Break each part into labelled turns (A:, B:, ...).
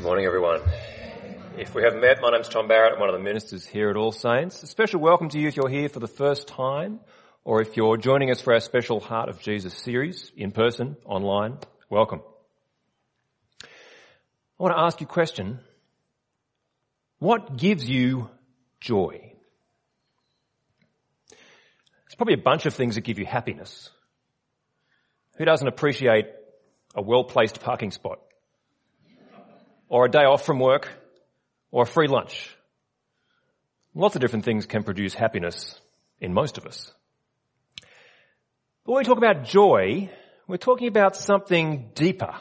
A: Good morning, everyone. If we haven't met, my name's Tom Barrett. I'm one of the ministers here at All Saints. A special welcome to you if you're here for the first time, or if you're joining us for our special Heart of Jesus series, in person, online. Welcome. I want to ask you a question. What gives you joy? There's probably a bunch of things that give you happiness. Who doesn't appreciate a well-placed parking spot? Or a day off from work, or a free lunch. Lots of different things can produce happiness in most of us. But when we talk about joy, we're talking about something deeper,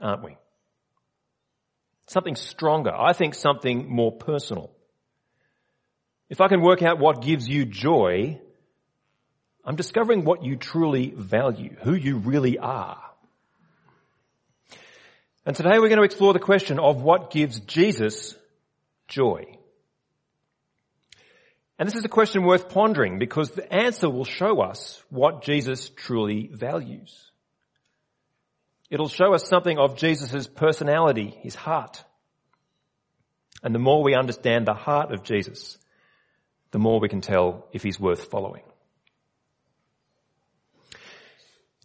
A: aren't we? Something stronger. I think something more personal. If I can work out what gives you joy, I'm discovering what you truly value, who you really are. And today we're going to explore the question of what gives Jesus joy. And this is a question worth pondering because the answer will show us what Jesus truly values. It'll show us something of Jesus' personality, his heart. And the more we understand the heart of Jesus, the more we can tell if he's worth following.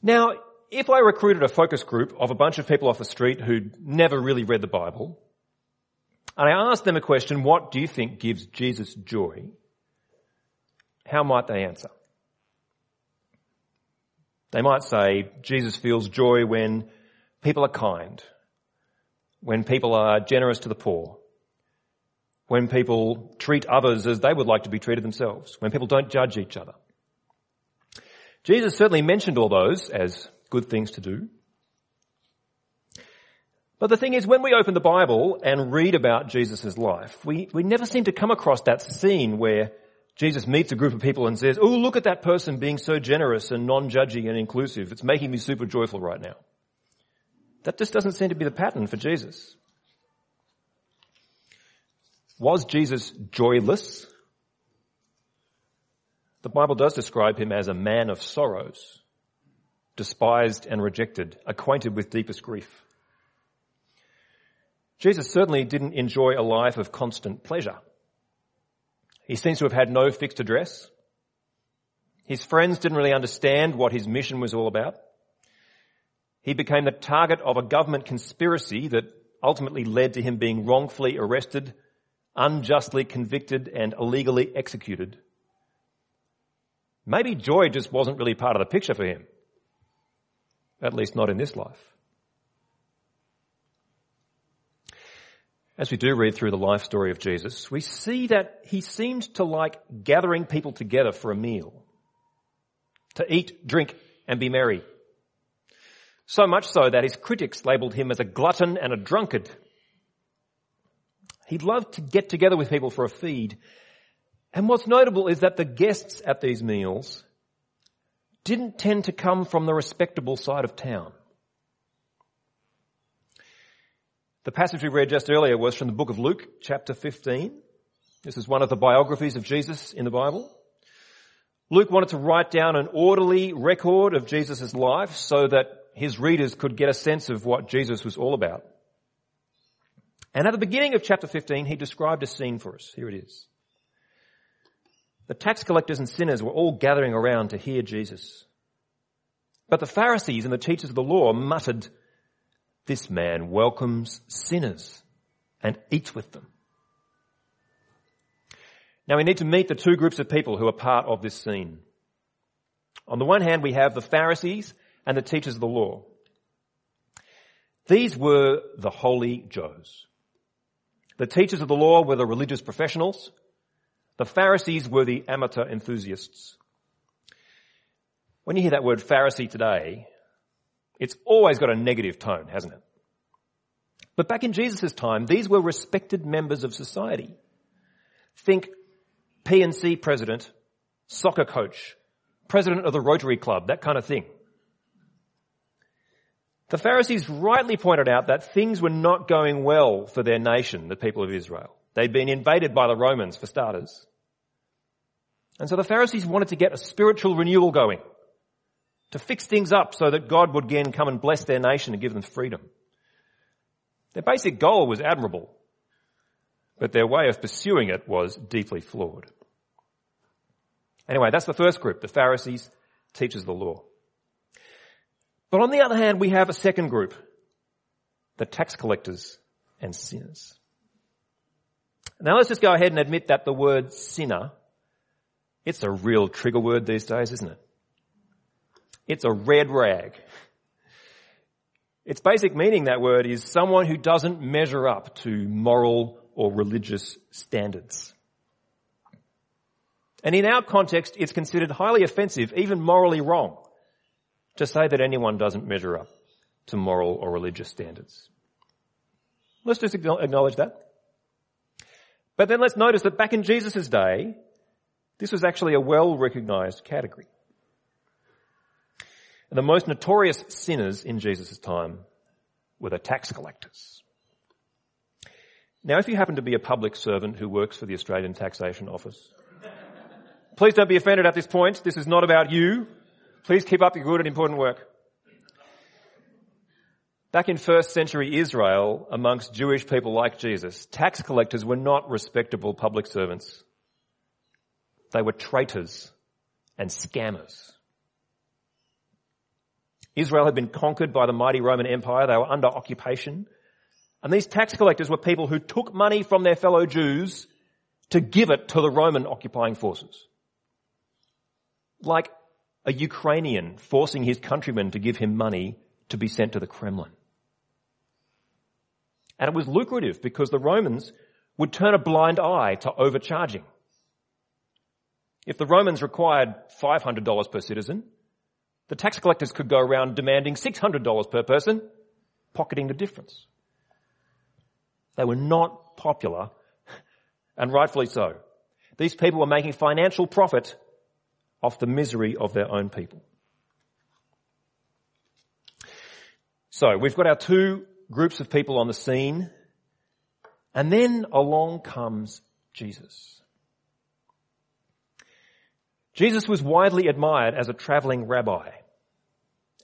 A: Now, if I recruited a focus group of a bunch of people off the street who'd never really read the Bible, and I asked them a question, what do you think gives Jesus joy? How might they answer? They might say, Jesus feels joy when people are kind, when people are generous to the poor, when people treat others as they would like to be treated themselves, when people don't judge each other. Jesus certainly mentioned all those as good things to do. But the thing is, when we open the Bible and read about Jesus' life, we, we never seem to come across that scene where Jesus meets a group of people and says, oh, look at that person being so generous and non-judging and inclusive. It's making me super joyful right now. That just doesn't seem to be the pattern for Jesus. Was Jesus joyless? The Bible does describe him as a man of sorrows despised and rejected, acquainted with deepest grief. Jesus certainly didn't enjoy a life of constant pleasure. He seems to have had no fixed address. His friends didn't really understand what his mission was all about. He became the target of a government conspiracy that ultimately led to him being wrongfully arrested, unjustly convicted, and illegally executed. Maybe joy just wasn't really part of the picture for him. At least not in this life. As we do read through the life story of Jesus, we see that he seemed to like gathering people together for a meal. To eat, drink, and be merry. So much so that his critics labeled him as a glutton and a drunkard. He loved to get together with people for a feed. And what's notable is that the guests at these meals didn't tend to come from the respectable side of town. The passage we read just earlier was from the book of Luke, chapter 15. This is one of the biographies of Jesus in the Bible. Luke wanted to write down an orderly record of Jesus' life so that his readers could get a sense of what Jesus was all about. And at the beginning of chapter 15, he described a scene for us. Here it is. The tax collectors and sinners were all gathering around to hear Jesus. But the Pharisees and the teachers of the law muttered, this man welcomes sinners and eats with them. Now we need to meet the two groups of people who are part of this scene. On the one hand, we have the Pharisees and the teachers of the law. These were the holy Joes. The teachers of the law were the religious professionals the Pharisees were the amateur enthusiasts. When you hear that word Pharisee today, it's always got a negative tone, hasn't it? But back in Jesus' time, these were respected members of society. Think P&C president, soccer coach, president of the Rotary Club, that kind of thing. The Pharisees rightly pointed out that things were not going well for their nation, the people of Israel. They'd been invaded by the Romans, for starters. And so the Pharisees wanted to get a spiritual renewal going, to fix things up so that God would again come and bless their nation and give them freedom. Their basic goal was admirable, but their way of pursuing it was deeply flawed. Anyway, that's the first group, the Pharisees, teachers of the law. But on the other hand, we have a second group, the tax collectors and sinners. Now let's just go ahead and admit that the word sinner, it's a real trigger word these days, isn't it? It's a red rag. Its basic meaning, that word, is someone who doesn't measure up to moral or religious standards. And in our context, it's considered highly offensive, even morally wrong, to say that anyone doesn't measure up to moral or religious standards. Let's just acknowledge that. But then let's notice that back in Jesus' day, this was actually a well-recognized category. And the most notorious sinners in Jesus' time were the tax collectors. Now, if you happen to be a public servant who works for the Australian Taxation Office, please don't be offended at this point. This is not about you. Please keep up your good and important work. Back in first century Israel, amongst Jewish people like Jesus, tax collectors were not respectable public servants. They were traitors and scammers. Israel had been conquered by the mighty Roman Empire. They were under occupation. And these tax collectors were people who took money from their fellow Jews to give it to the Roman occupying forces. Like a Ukrainian forcing his countrymen to give him money to be sent to the Kremlin. And it was lucrative because the Romans would turn a blind eye to overcharging. If the Romans required $500 per citizen, the tax collectors could go around demanding $600 per person, pocketing the difference. They were not popular, and rightfully so. These people were making financial profit off the misery of their own people. So we've got our two groups of people on the scene, and then along comes Jesus. Jesus was widely admired as a traveling rabbi,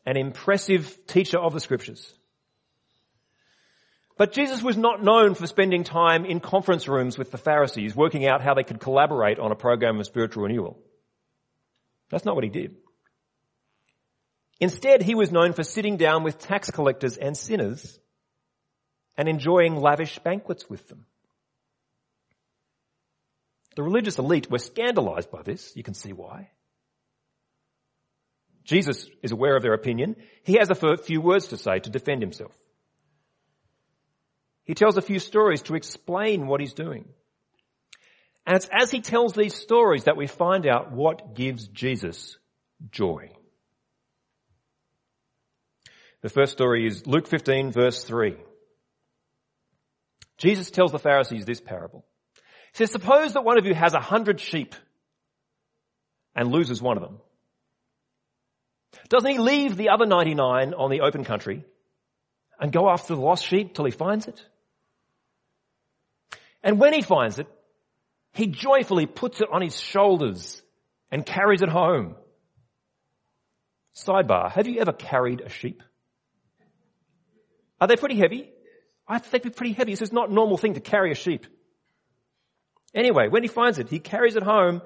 A: an impressive teacher of the scriptures. But Jesus was not known for spending time in conference rooms with the Pharisees, working out how they could collaborate on a program of spiritual renewal. That's not what he did. Instead, he was known for sitting down with tax collectors and sinners and enjoying lavish banquets with them. The religious elite were scandalized by this. You can see why. Jesus is aware of their opinion. He has a few words to say to defend himself. He tells a few stories to explain what he's doing. And it's as he tells these stories that we find out what gives Jesus joy. The first story is Luke 15 verse 3. Jesus tells the Pharisees this parable. Says, suppose that one of you has a hundred sheep and loses one of them. Doesn't he leave the other 99 on the open country and go after the lost sheep till he finds it? And when he finds it, he joyfully puts it on his shoulders and carries it home. Sidebar, have you ever carried a sheep? Are they pretty heavy? I think they'd be pretty heavy. It's not a normal thing to carry a sheep. Anyway, when he finds it, he carries it home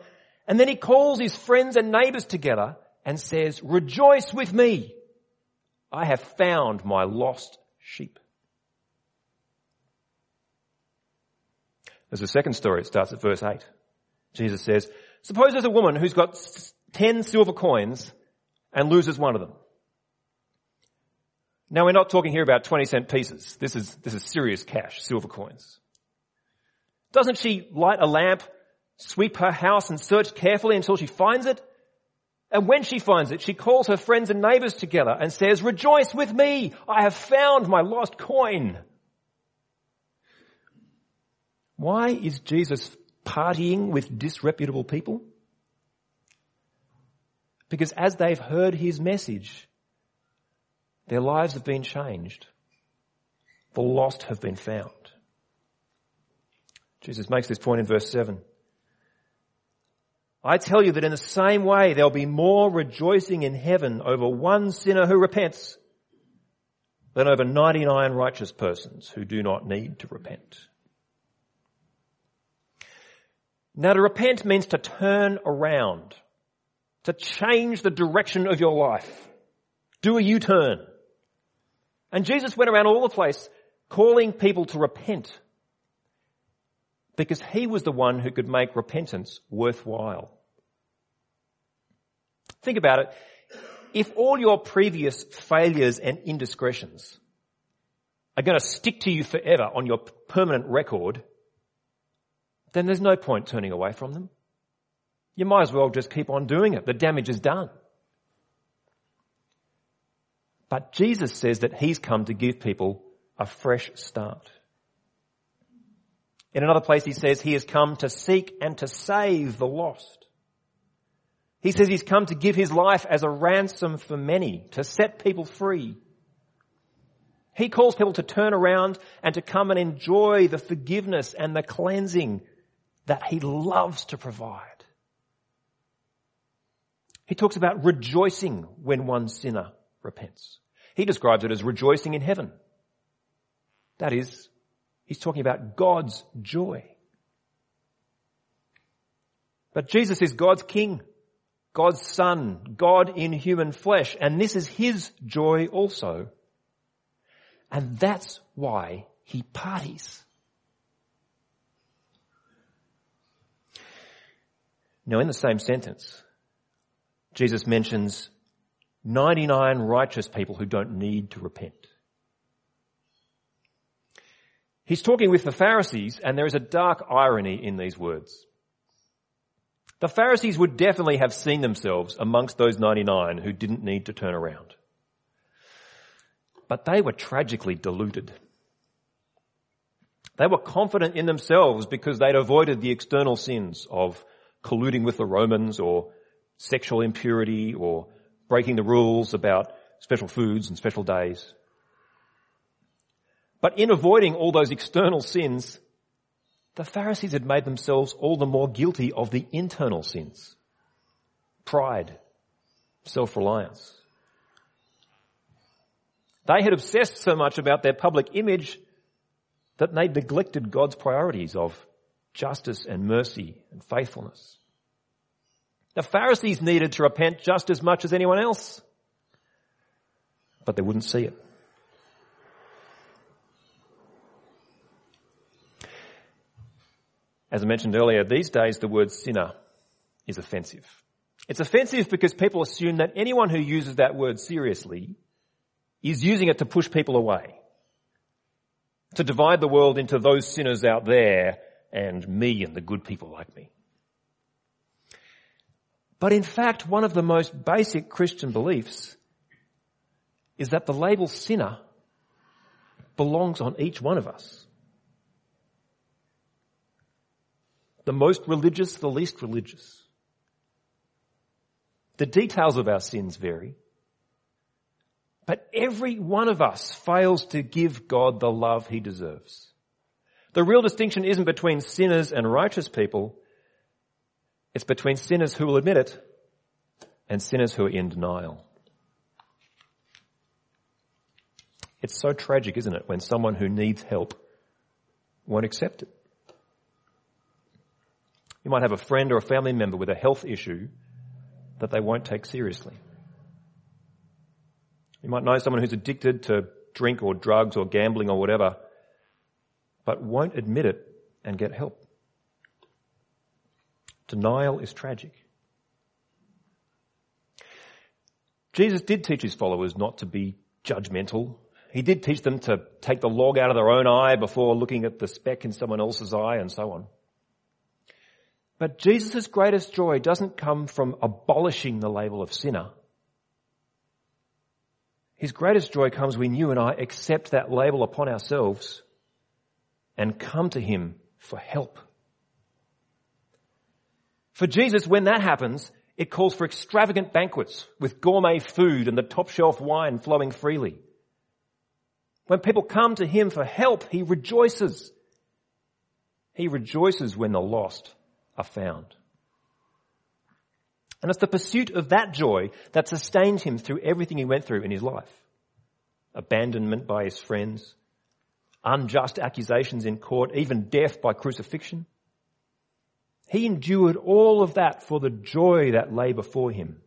A: and then he calls his friends and neighbors together and says, rejoice with me. I have found my lost sheep. There's a second story. It starts at verse 8. Jesus says, suppose there's a woman who's got 10 silver coins and loses one of them. Now we're not talking here about 20 cent pieces. This is, this is serious cash, silver coins. Doesn't she light a lamp, sweep her house and search carefully until she finds it? And when she finds it, she calls her friends and neighbors together and says, rejoice with me. I have found my lost coin. Why is Jesus partying with disreputable people? Because as they've heard his message, their lives have been changed. The lost have been found. Jesus makes this point in verse 7. I tell you that in the same way there'll be more rejoicing in heaven over one sinner who repents than over 99 righteous persons who do not need to repent. Now to repent means to turn around, to change the direction of your life. Do a U-turn. And Jesus went around all the place calling people to repent because he was the one who could make repentance worthwhile. Think about it. If all your previous failures and indiscretions are going to stick to you forever on your permanent record, then there's no point turning away from them. You might as well just keep on doing it. The damage is done. But Jesus says that he's come to give people a fresh start. In another place he says he has come to seek and to save the lost. He says he's come to give his life as a ransom for many, to set people free. He calls people to turn around and to come and enjoy the forgiveness and the cleansing that he loves to provide. He talks about rejoicing when one sinner repents. He describes it as rejoicing in heaven. That is, he's talking about God's joy. But Jesus is God's King. God's son, God in human flesh, and this is his joy also. And that's why he parties. Now in the same sentence, Jesus mentions 99 righteous people who don't need to repent. He's talking with the Pharisees and there is a dark irony in these words. The Pharisees would definitely have seen themselves amongst those 99 who didn't need to turn around. But they were tragically deluded. They were confident in themselves because they'd avoided the external sins of colluding with the Romans or sexual impurity or breaking the rules about special foods and special days. But in avoiding all those external sins, the Pharisees had made themselves all the more guilty of the internal sins. Pride, self-reliance. They had obsessed so much about their public image that they neglected God's priorities of justice and mercy and faithfulness. The Pharisees needed to repent just as much as anyone else, but they wouldn't see it. As I mentioned earlier, these days the word sinner is offensive. It's offensive because people assume that anyone who uses that word seriously is using it to push people away. To divide the world into those sinners out there and me and the good people like me. But in fact, one of the most basic Christian beliefs is that the label sinner belongs on each one of us. The most religious, the least religious. The details of our sins vary. But every one of us fails to give God the love he deserves. The real distinction isn't between sinners and righteous people. It's between sinners who will admit it and sinners who are in denial. It's so tragic, isn't it, when someone who needs help won't accept it. You might have a friend or a family member with a health issue that they won't take seriously. You might know someone who's addicted to drink or drugs or gambling or whatever, but won't admit it and get help. Denial is tragic. Jesus did teach his followers not to be judgmental. He did teach them to take the log out of their own eye before looking at the speck in someone else's eye and so on. But Jesus' greatest joy doesn't come from abolishing the label of sinner. His greatest joy comes when you and I accept that label upon ourselves and come to Him for help. For Jesus, when that happens, it calls for extravagant banquets with gourmet food and the top shelf wine flowing freely. When people come to Him for help, He rejoices. He rejoices when the lost are found. And it's the pursuit of that joy that sustains him through everything he went through in his life. abandonment by his friends, unjust accusations in court, even death by crucifixion. He endured all of that for the joy that lay before him.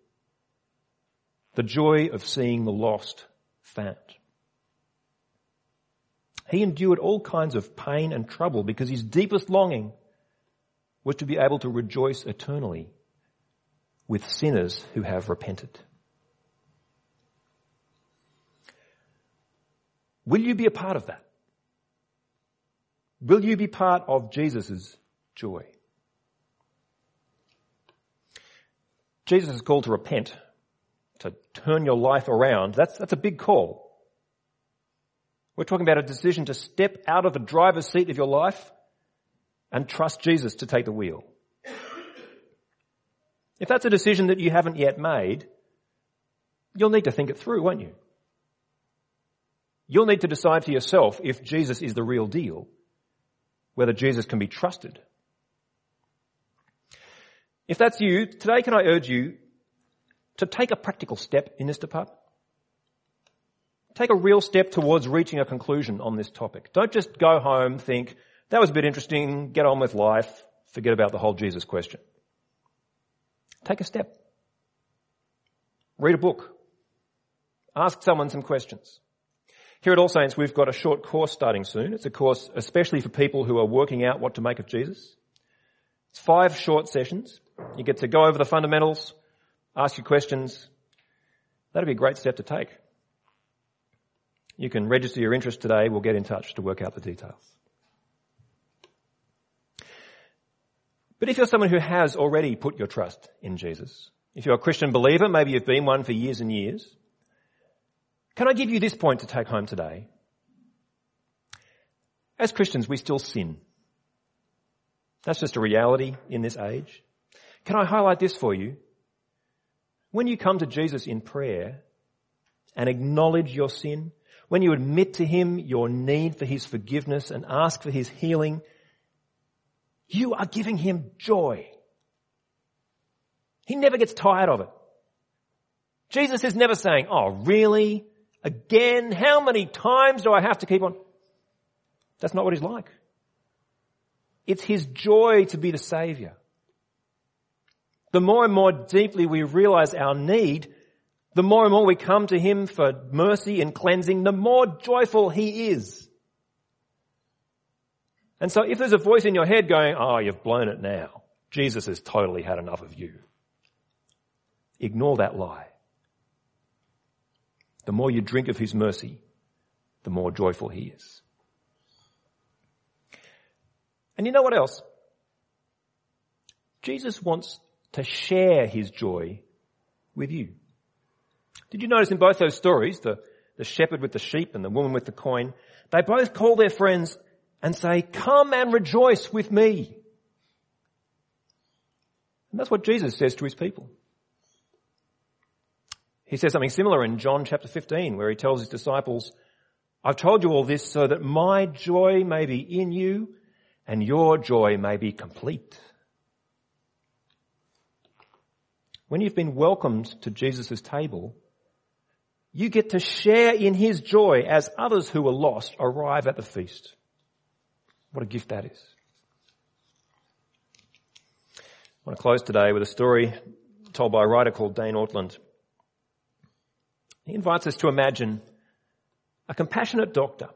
A: The joy of seeing the lost found. He endured all kinds of pain and trouble because his deepest longing was to be able to rejoice eternally with sinners who have repented. Will you be a part of that? Will you be part of Jesus' joy? Jesus is called to repent, to turn your life around. That's, that's a big call. We're talking about a decision to step out of the driver's seat of your life and trust Jesus to take the wheel. If that's a decision that you haven't yet made, you'll need to think it through, won't you? You'll need to decide for yourself if Jesus is the real deal, whether Jesus can be trusted. If that's you, today can I urge you to take a practical step in this department? Take a real step towards reaching a conclusion on this topic. Don't just go home, think, that was a bit interesting, get on with life, forget about the whole Jesus question. Take a step. Read a book. Ask someone some questions. Here at All Saints, we've got a short course starting soon. It's a course especially for people who are working out what to make of Jesus. It's five short sessions. You get to go over the fundamentals, ask your questions. That'd be a great step to take. You can register your interest today. We'll get in touch to work out the details. But if you're someone who has already put your trust in Jesus, if you're a Christian believer, maybe you've been one for years and years, can I give you this point to take home today? As Christians, we still sin. That's just a reality in this age. Can I highlight this for you? When you come to Jesus in prayer and acknowledge your sin, when you admit to Him your need for His forgiveness and ask for His healing, you are giving him joy. He never gets tired of it. Jesus is never saying, oh really? Again? How many times do I have to keep on? That's not what he's like. It's his joy to be the savior. The more and more deeply we realize our need, the more and more we come to him for mercy and cleansing, the more joyful he is. And so if there's a voice in your head going, oh, you've blown it now. Jesus has totally had enough of you. Ignore that lie. The more you drink of his mercy, the more joyful he is. And you know what else? Jesus wants to share his joy with you. Did you notice in both those stories, the, the shepherd with the sheep and the woman with the coin, they both call their friends and say, come and rejoice with me. And that's what Jesus says to his people. He says something similar in John chapter 15 where he tells his disciples, I've told you all this so that my joy may be in you and your joy may be complete. When you've been welcomed to Jesus' table, you get to share in his joy as others who are lost arrive at the feast. What a gift that is. I want to close today with a story told by a writer called Dane Ortlund. He invites us to imagine a compassionate doctor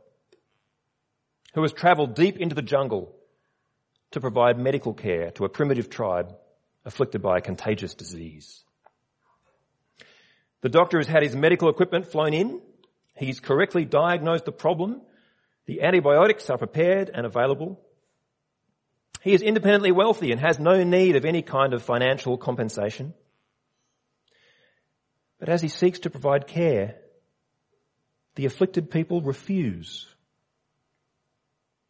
A: who has traveled deep into the jungle to provide medical care to a primitive tribe afflicted by a contagious disease. The doctor has had his medical equipment flown in. He's correctly diagnosed the problem the antibiotics are prepared and available. He is independently wealthy and has no need of any kind of financial compensation. But as he seeks to provide care, the afflicted people refuse.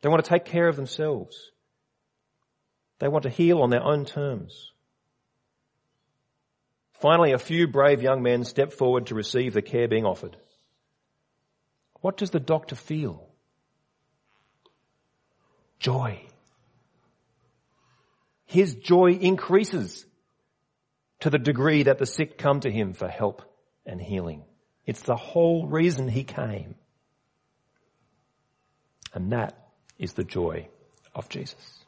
A: They want to take care of themselves. They want to heal on their own terms. Finally, a few brave young men step forward to receive the care being offered. What does the doctor feel? Joy. His joy increases to the degree that the sick come to him for help and healing. It's the whole reason he came. And that is the joy of Jesus.